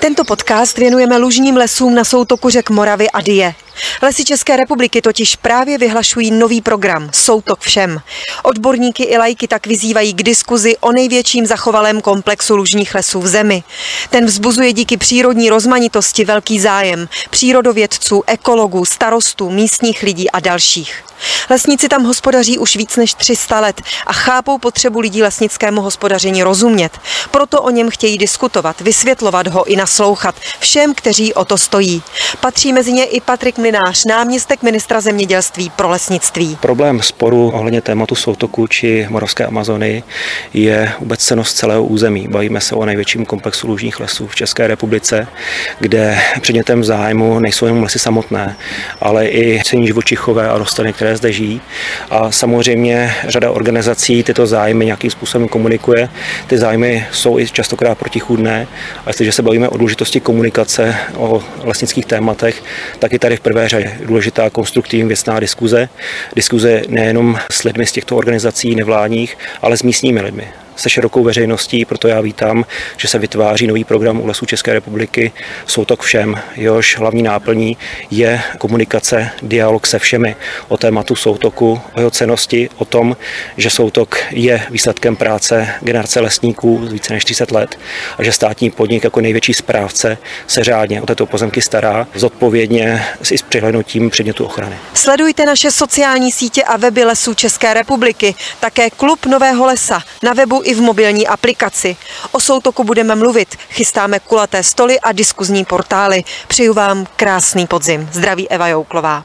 Tento podcast věnujeme lužním lesům na soutoku řek Moravy a Die. Lesy České republiky totiž právě vyhlašují nový program Soutok všem. Odborníky i lajky tak vyzývají k diskuzi o největším zachovalém komplexu lužních lesů v zemi. Ten vzbuzuje díky přírodní rozmanitosti velký zájem přírodovědců, ekologů, starostů, místních lidí a dalších. Lesníci tam hospodaří už víc než 300 let a chápou potřebu lidí lesnickému hospodaření rozumět. Proto o něm chtějí diskutovat, vysvětlovat ho i naslouchat všem, kteří o to stojí. Patří mezi ně i Patrik Mlinář, náměstek ministra zemědělství pro lesnictví. Problém sporu ohledně tématu soutoku či Moravské Amazony je vůbec cenost celého území. Bavíme se o největším komplexu lužních lesů v České republice, kde předmětem zájmu nejsou jen lesy samotné, ale i cení živočichové a rostliny, které zde žijí. A samozřejmě řada organizací tyto zájmy nějakým způsobem komunikuje. Ty zájmy jsou i častokrát protichůdné. A jestliže se bavíme o důležitosti komunikace, o lesnických tématech, tak je tady v prvé řadě důležitá konstruktivní věcná diskuze. Diskuze nejenom s lidmi z těchto organizací nevládních, ale s místními lidmi se širokou veřejností, proto já vítám, že se vytváří nový program u lesů České republiky Soutok všem. Jehož hlavní náplní je komunikace, dialog se všemi o tématu soutoku, o jeho cenosti, o tom, že soutok je výsledkem práce generace lesníků z více než 30 let a že státní podnik jako největší správce se řádně o této pozemky stará, zodpovědně i s přihlednutím předmětu ochrany. Sledujte naše sociální sítě a weby lesů České republiky, také Klub Nového lesa na webu i v mobilní aplikaci. O soutoku budeme mluvit, chystáme kulaté stoly a diskuzní portály. Přeju vám krásný podzim. Zdraví Eva Jouklová.